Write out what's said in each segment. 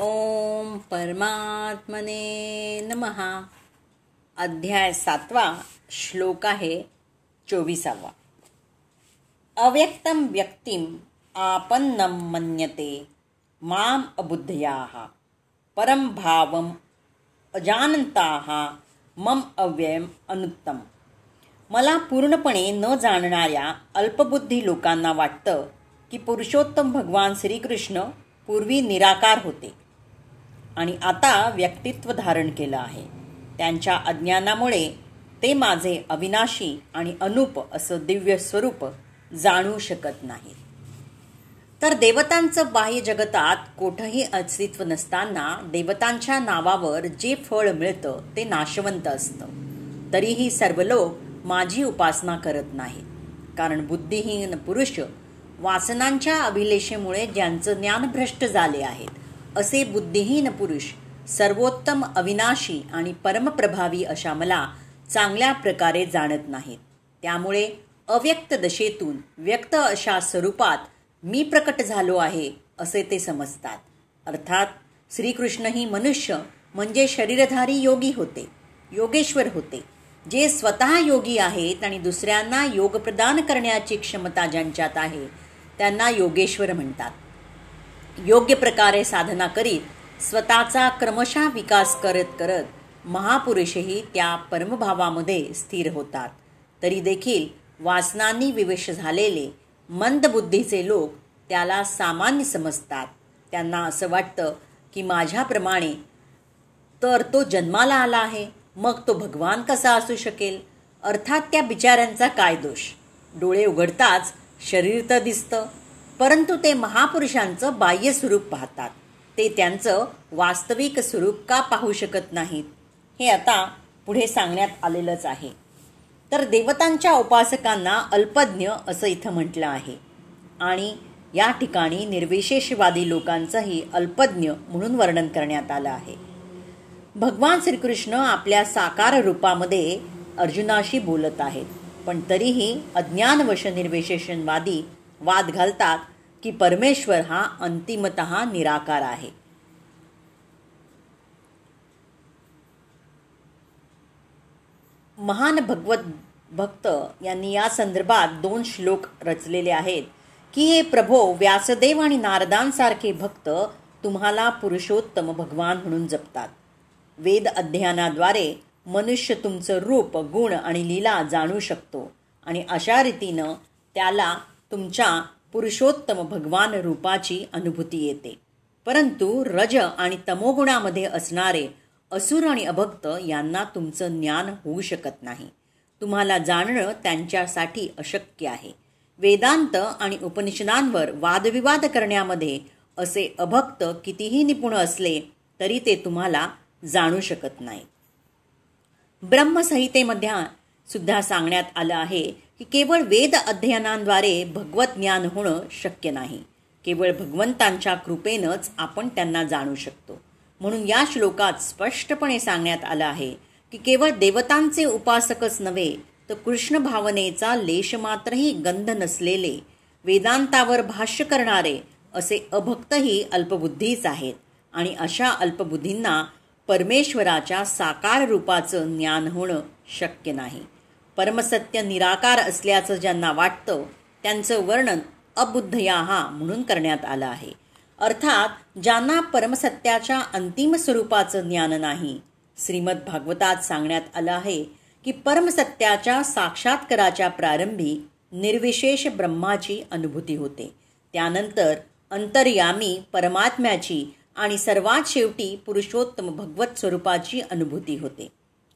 ओम परमात्मने नमहा अध्याय सातवा श्लोक आहे चोवीसावा. अव्यक्तम व्यक्तिम आपन्नम मन्यते माम अबुद्धयाः. परम भावम अजानताः मम अव्ययम अनुत्तम. मला पूर्णपणे न जाणणाऱ्या अल्पबुद्धी लोकांना वाटतं की पुरुषोत्तम भगवान श्रीकृष्ण पूर्वी निराकार होते. आणि आता व्यक्तित्व धारण केलं आहे. त्यांच्या अज्ञानामुळे ते माझे अविनाशी आणि अनुप असं दिव्य स्वरूप जाणू शकत नाही. तर देवतांचं बाह्य जगतात कोठंही अस्तित्व नसताना देवतांच्या नावावर जे फळ मिळतं ते नाशवंत असतं. तरीही सर्व लोक माझी उपासना करत नाहीत. कारण बुद्धिहीन पुरुष वासनांच्या अभिलेषेमुळे ज्यांचं ज्ञानभ्रष्ट झाले आहेत असे बुद्धिहीन पुरुष सर्वोत्तम अविनाशी आणि परमप्रभावी अशा मला चांगल्या प्रकारे जाणत नाहीत. त्यामुळे अव्यक्त दशेतून व्यक्त अशा स्वरूपात मी प्रकट झालो आहे असे ते समजतात. अर्थात श्रीकृष्ण ही मनुष्य म्हणजे शरीरधारी योगी होते योगेश्वर होते जे स्वतः योगी आहेत आणि दुसऱ्यांना योग प्रदान करण्याची क्षमता ज्यांच्यात आहे त्यांना योगेश्वर म्हणतात. योग्य प्रकारे साधना करीत स्वतःचा क्रमशः विकास करत करत महापुरुषही त्या परमभावामध्ये स्थिर होतात. तरी देखील वासनांनी विवश झालेले मंदबुद्धीचे लोक त्याला सामान्य समजतात. त्यांना असं वाटतं की माझ्याप्रमाणे तर तो जन्माला आला आहे मग तो भगवान कसा असू शकेल? अर्थात त्या बिचाऱ्यांचा काय दोष? डोळे उघडताच शरीर तर दिसतं. परंतु ते महापुरुषांचं बाह्य स्वरूप पाहतात. ते त्यांचं वास्तविक स्वरूप का पाहू शकत नाहीत हे आता पुढे सांगण्यात आलेलंच आहे. तर देवतांच्या उपासकांना अल्पज्ञ असं इथं म्हटलं आहे. आणि या ठिकाणी निर्विशेषवादी लोकांचंही अल्पज्ञ म्हणून वर्णन करण्यात आलं आहे. भगवान श्रीकृष्ण आपल्या साकार रूपामध्ये अर्जुनाशी बोलत आहेत पण तरीही अज्ञानवश निर्विशेषणवादी वाद घालतात की परमेश्वर हा अंतिमत निराकार आहे. महान भगवत भक्त यांनी या संदर्भात दोन श्लोक रचलेले आहेत की हे प्रभो व्यासदेव आणि नारदांसारखे भक्त तुम्हाला पुरुषोत्तम भगवान म्हणून जपतात. वेद अध्ययनाद्वारे मनुष्य तुमचं रूप गुण आणि लीला जाणू शकतो आणि अशा रीतीनं त्याला तुमच्या पुरुषोत्तम भगवान रूपाची अनुभूती येते. परंतु रज आणि तमोगुणामध्ये असणारे असुर आणि अभक्त यांना तुमचं ज्ञान होऊ शकत नाही. तुम्हाला जाणणं त्यांच्यासाठी अशक्य आहे. वेदांत आणि उपनिषदांवर वादविवाद करण्यामध्ये असे अभक्त कितीही निपुण असले तरी ते तुम्हाला जाणू शकत नाही ब्रह्मसंहितेमध्ये सुद्धा सांगण्यात आलं आहे की केवळ वेद अध्ययनांद्वारे भगवत ज्ञान होणं शक्य नाही. केवळ भगवंतांच्या कृपेनंच आपण त्यांना जाणू शकतो. म्हणून या श्लोकात स्पष्टपणे सांगण्यात आलं आहे की केवळ देवतांचे उपासकच नव्हे तर कृष्ण भावनेचा लेश मात्रही गंध नसलेले वेदांतावर भाष्य करणारे असे अभक्तही अल्पबुद्धीच आहेत आणि अशा अल्पबुद्धींना परमेश्वराच्या साकार रूपाचं ज्ञान होणं शक्य नाही. परमसत्य निराकार असल्याचं ज्यांना वाटतं त्यांचं वर्णन अबुद्धयाहा म्हणून करण्यात आलं आहे. अर्थात ज्यांना परमसत्याच्या अंतिम स्वरूपाचं ज्ञान नाही श्रीमद भागवतात सांगण्यात आलं आहे की परमसत्याच्या साक्षात्काराच्या प्रारंभी निर्विशेष ब्रह्माची अनुभूती होते. त्यानंतर अंतर्यामी परमात्म्याची आणि सर्वात शेवटी पुरुषोत्तम भगवत स्वरूपाची अनुभूती होते.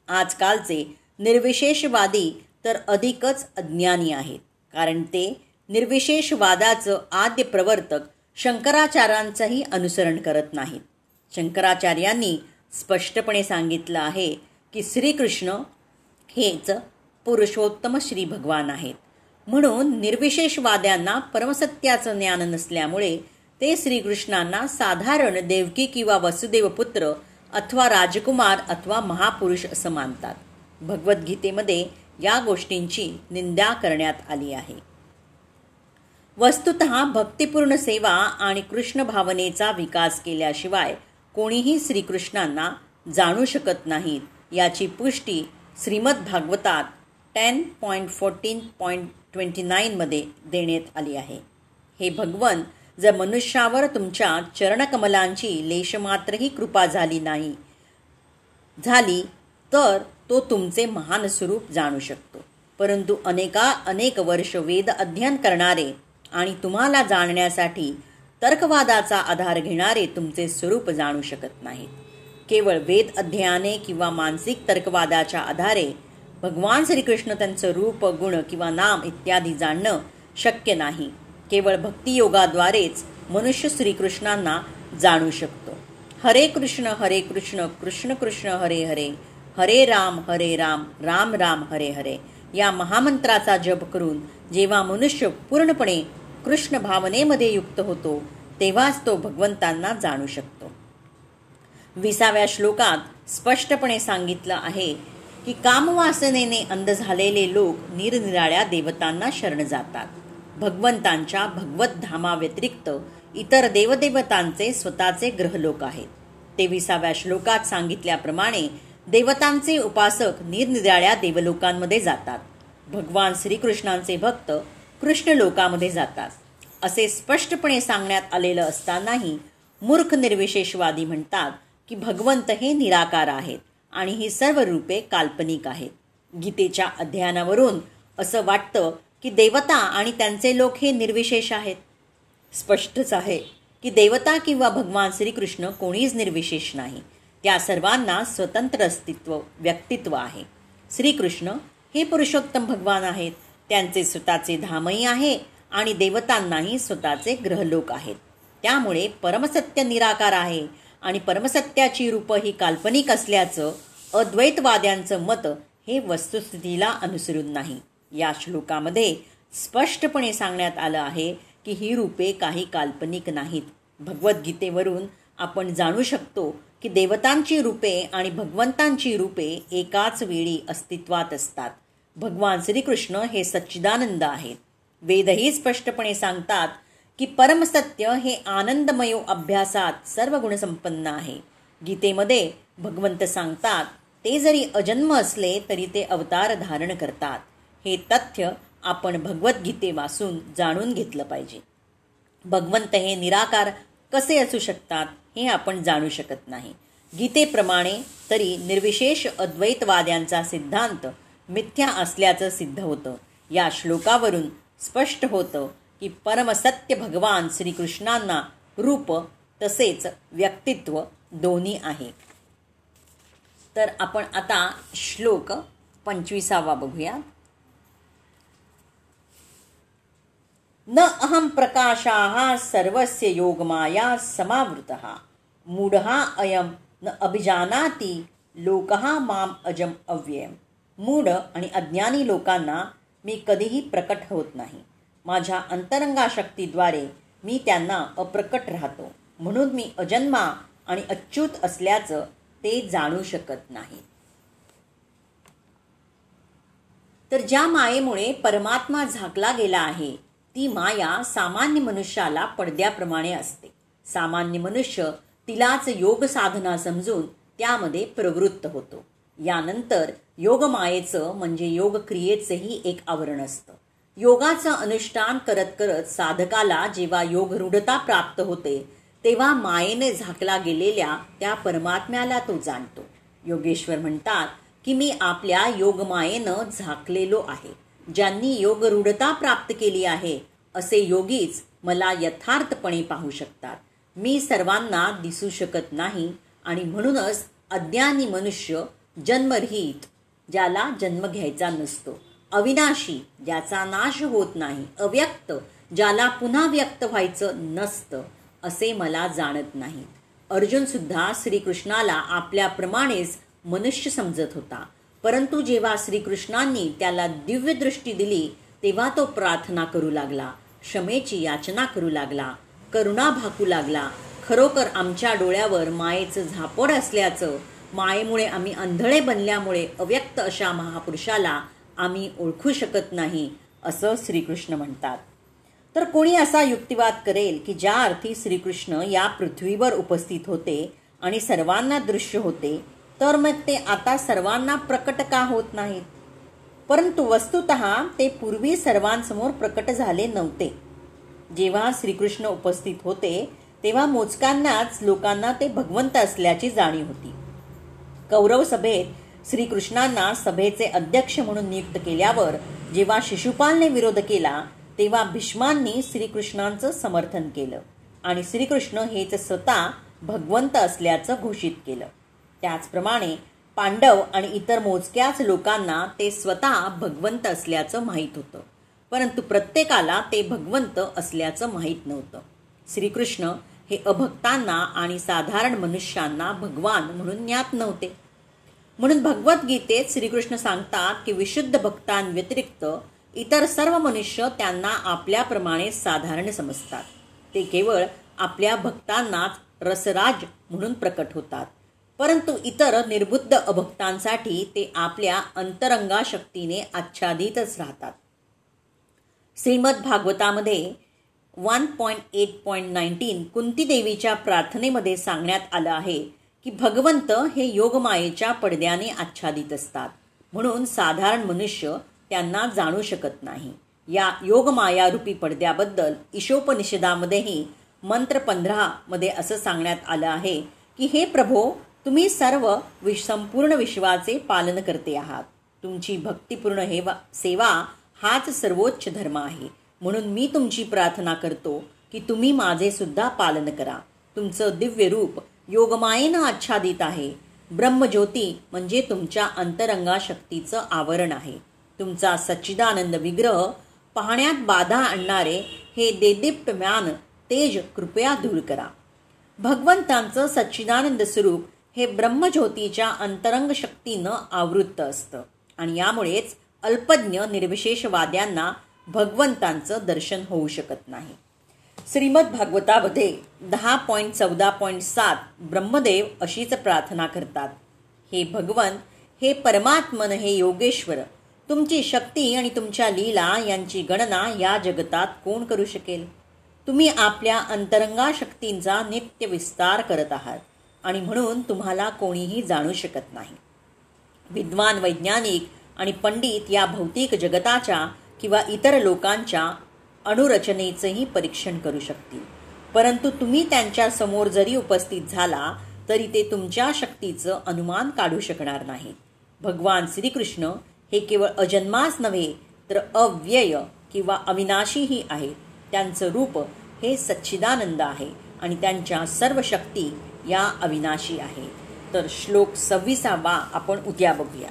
आजकालचे निर्विशेषवादी तर अधिकच अज्ञानी आहेत. कारण ते निर्विशेषवादाचं आद्य प्रवर्तक शंकराचार्यांचंही अनुसरण करत नाहीत. शंकराचार्यांनी स्पष्टपणे सांगितलं आहे की श्रीकृष्ण हेच पुरुषोत्तम श्री भगवान आहेत. म्हणून निर्विशेषवाद्यांना परमसत्याचं ज्ञान नसल्यामुळे ते श्रीकृष्णांना साधारण देवकी किंवा वसुदेवपुत्र अथवा राजकुमार अथवा महापुरुष असं मानतात. भगवद्गीतेमध्ये या गोष्टींची निंदा करण्यात आली आहे. वस्तुत भक्तिपूर्ण सेवा आणि कृष्ण भावनेचा विकास केल्याशिवाय कोणीही श्रीकृष्णांना जाणू शकत नाहीत याची पुष्टी Shrimad भागवतात ten point fourteen point twenty नाईनमध्ये देण्यात आली आहे. हे भगवन जर मनुष्यावर तुमच्या चरणकमलांची लेशमात्रही कृपा झाली नाही झाली तर तो तुमचे महान स्वरूप जाणू शकतो. परंतु अनेका अनेक वर्ष वेद अध्ययन करणारे आणि तुम्हाला जाणण्यासाठी तर्कवादाचा आधार घेणारे तुमचे स्वरूप जाणू शकत नाहीत. केवळ वेद अध्ययाने किंवा मानसिक तर्कवादाच्या आधारे भगवान श्रीकृष्ण त्यांचं रूप गुण किंवा नाम इत्यादी जाणणं शक्य नाही. केवळ भक्तियोगाद्वारेच मनुष्य श्रीकृष्णांना जाणू शकतो. हरे कृष्ण हरे कृष्ण कृष्ण कृष्ण हरे हरे. हरे राम हरे राम राम राम हरे हरे. या महामंत्राचा जप करून जेव्हा मनुष्य पूर्णपणे कृष्ण भावनेमध्ये युक्त होतो तेव्हाच तो भगवंतांना जाणू शकतो. विसाव्या श्लोकात स्पष्टपणे सांगितलं आहे की कामवासनेने अंध झालेले लोक निरनिराळ्या देवतांना शरण जातात. भगवंतांच्या भगवत धामाव्यतिरिक्त इतर देवदेवतांचे स्वतःचे ग्रहलोक आहेत. तेविसाव्या श्लोकात सांगितल्याप्रमाणे देवतांचे उपासक निरनिराळ्या देवलोकांमध्ये जातात. भगवान श्रीकृष्णांचे भक्त कृष्ण लोकामध्ये जातात. असे स्पष्टपणे सांगण्यात आलेलं असतानाही मूर्ख निर्विशेषवादी म्हणतात की भगवंत हे निराकार आहेत आणि ही सर्व रूपे काल्पनिक आहेत. गीतेच्या अध्ययनावरून असं वाटतं की देवता आणि त्यांचे लोक हे निर्विशेष आहेत. स्पष्टच आहे की देवता किंवा भगवान श्रीकृष्ण कोणीच निर्विशेष नाही. त्या सर्वांना स्वतंत्र अस्तित्व व्यक्तित्व आहे. श्रीकृष्ण हे पुरुषोत्तम भगवान आहेत. त्यांचे स्वतःचे धामही आहे आणि देवतांनाही स्वतःचे ग्रहलोक आहेत. त्यामुळे परमसत्य निराकार आहे आणि परमसत्याची रूपं ही काल्पनिक असल्याचं अद्वैतवाद्यांचं मत हे वस्तुस्थितीला अनुसरून नाही. या श्लोकामध्ये स्पष्टपणे सांगण्यात आलं आहे की ही रूपे काही काल्पनिक नाहीत. भगवद्गीतेवरून आपण जाणू शकतो की देवतांची रूपे आणि भगवंतांची रूपे एकाच वेळी अस्तित्वात असतात. भगवान श्रीकृष्ण हे सच्चिदानंद आहेत. वेदही स्पष्टपणे सांगतात की परमसत्य हे आनंदमयो अभ्यासात सर्व गुणसंपन्न आहे. गीतेमध्ये भगवंत सांगतात ते जरी अजन्म असले तरी ते अवतार धारण करतात. हे तथ्य आपण भगवद्गीते वाचून जाणून घेतलं पाहिजे. भगवंत हे निराकार कसे असू शकतात हे आपण जाणू शकत नाही. गीतेप्रमाणे तरी निर्विशेष अद्वैतवाद्यांचा सिद्धांत मिथ्या असल्याचं सिद्ध होतं. या श्लोकावरून स्पष्ट होतं की परमसत्य भगवान श्रीकृष्णांना रूप तसेच व्यक्तित्व दोन्ही आहे. तर आपण आता श्लोक पंचवीसावा बघूया. न अहम प्रकाशाः सर्वस्य योगमाया समावृतः। मूढः अयम न अभिजानाती लोकः माम अजम अव्ययम। मूढ आणि अज्ञानी लोकांना मी कधीही प्रकट होत नाही। माझ्या अंतरंगा शक्तीद्वारे मी त्यांना अप्रकट राहतो। म्हणून मी अजन्मा आणि अच्युत असल्याचं ते जाणू शकत नाही। तर ज्या मायेमुळे परमात्मा झाकला गेला आहे ती माया सामान्य मनुष्याला पडद्याप्रमाणे असते. सामान्य मनुष्य तिलाच योग साधना समजून त्यामध्ये प्रवृत्त होतो. यानंतर योगमायेचं म्हणजे योग क्रियेचंही एक आवरण असतं. योगाचं अनुष्ठान करत करत साधकाला जेव्हा योग रूढता प्राप्त होते तेव्हा मायेने झाकला गेलेल्या त्या परमात्म्याला तो जाणतो. योगेश्वर म्हणतात की मी आपल्या योगमायेनं झाकलेलो आहे. ज्यांनी योग रूढता प्राप्त केली आहे असे योगीच मला यथार्थपणे पाहू शकतात. मी सर्वांना दिसू शकत नाही आणि म्हणूनच अज्ञानी मनुष्य जन्मरहित ज्याला जन्म घ्यायचा नसतो. अविनाशी ज्याचा नाश होत नाही. अव्यक्त ज्याला पुन्हा व्यक्त व्हायचं नसतं असे मला जाणत नाही. अर्जुनसुद्धा श्रीकृष्णाला आपल्याप्रमाणेच मनुष्य समजत होता. परंतु जेव्हा श्रीकृष्णांनी त्याला दिव्य दृष्टी दिली तेव्हा तो प्रार्थना करू लागला क्षमेची याचना करू लागला करुणा भाकू लागला. खरोखर आमच्या डोळ्यावर मायेचं झापड असल्याचं मायेमुळे आम्ही अंधळे बनल्यामुळे अव्यक्त अशा महापुरुषाला आम्ही ओळखू शकत नाही असं श्रीकृष्ण म्हणतात. तर कोणी असा युक्तिवाद करेल की ज्या अर्थी श्रीकृष्ण या पृथ्वीवर उपस्थित होते आणि सर्वांना दृश्य होते तर मग ते आता सर्वांना प्रकट का होत नाहीत? परंतु वस्तुत ते पूर्वी सर्वांसमोर प्रकट झाले नव्हते. जेव्हा श्रीकृष्ण उपस्थित होते तेव्हा मोजकांनाच लोकांना ते भगवंत असल्याची जाणीव होती. कौरव सभेत श्रीकृष्णांना सभेचे अध्यक्ष म्हणून नियुक्त केल्यावर जेव्हा शिशुपालने विरोध केला तेव्हा भीष्मांनी श्रीकृष्णांचं समर्थन केलं आणि श्रीकृष्ण हेच स्वतः भगवंत असल्याचं घोषित केलं. त्याचप्रमाणे पांडव आणि इतर मोजक्याच लोकांना ते स्वतः भगवंत असल्याचं माहीत होतं. परंतु प्रत्येकाला ते भगवंत असल्याचं माहीत नव्हतं. श्रीकृष्ण हे अभक्तांना आणि साधारण मनुष्यांना भगवान म्हणून ज्ञात नव्हते. म्हणून भगवद्गीतेत श्रीकृष्ण सांगतात की विशुद्ध भक्तांव्यतिरिक्त इतर सर्व मनुष्य त्यांना आपल्याप्रमाणे साधारण समजतात. ते केवळ आपल्या भक्तांनाच रसराज म्हणून प्रकट होतात. परंतु इतर निर्बुद्ध अभक्तांसाठी ते आपल्या अंतरंगा शक्तीने आच्छादितच राहतात. Shrimad भागवतामध्ये one point eight point nineteen Kunti देवीच्या प्रार्थनेमध्ये सांगण्यात आलं आहे की भगवंत हे योगमायेच्या पडद्याने आच्छादित असतात. म्हणून साधारण मनुष्य त्यांना जाणू शकत नाही. या योगमायारूपी पडद्याबद्दल ईशोपनिषदामध्येही मंत्र पंधरामध्ये असं सांगण्यात आलं आहे की हे प्रभो तुम्ही सर्व विश संपूर्ण विश्वाचे पालन करते आहात. तुमची भक्तिपूर्ण हे सेवा हाच सर्वोच्च धर्म आहे. म्हणून मी तुमची प्रार्थना करतो की तुम्ही माझे सुद्धा पालन करा. तुमचं दिव्य रूप योगमायेनं आच्छादित आहे. ब्रह्मज्योती म्हणजे तुमच्या अंतरंगा शक्तीचं आवरण आहे. तुमचा सच्चिदानंद विग्रह पाहण्यात बाधा आणणारे हे देदीप्यमान तेज कृपया दूर करा. भगवंतांचं सच्चिदानंद स्वरूप हे ब्रह्मज्योतीच्या अंतरंग शक्तीनं आवृत्त असतं. आणि यामुळेच अल्पज्ञ निर्विशेषवाद्यांना भगवंतांचं दर्शन होऊ शकत नाही. श्रीमद भागवतामध्ये दहा पॉईंट चौदा पॉईंट सात ब्रह्मदेव अशीच प्रार्थना करतात. हे भगवन हे परमात्मन हे योगेश्वर तुमची शक्ती आणि तुमच्या लीला यांची गणना या जगतात कोण करू शकेल? तुम्ही आपल्या अंतरंगा शक्तींचा नित्य विस्तार करत आहात. आणि म्हणून तुम्हाला कोणीही जाणू शकत नाही. विद्वान वैज्ञानिक आणि पंडित या भौतिक जगताच्या किंवा इतर लोकांच्या अणुरचनेचंही परीक्षण करू शकतील. परंतु तुम्ही त्यांच्यासमोर जरी उपस्थित झाला तरी ते तुमच्या शक्तीचं अनुमान काढू शकणार नाहीत. भगवान श्रीकृष्ण हे केवळ अजन्मास नव्हे तर अव्यय किंवा अविनाशीही आहेत. त्यांचं रूप हे सच्चिदानंद आहे. आणि त्यांच्या सर्व शक्ती या अविनाशी आहे. तर श्लोक सव्वीसावा आपण उद्या बघूया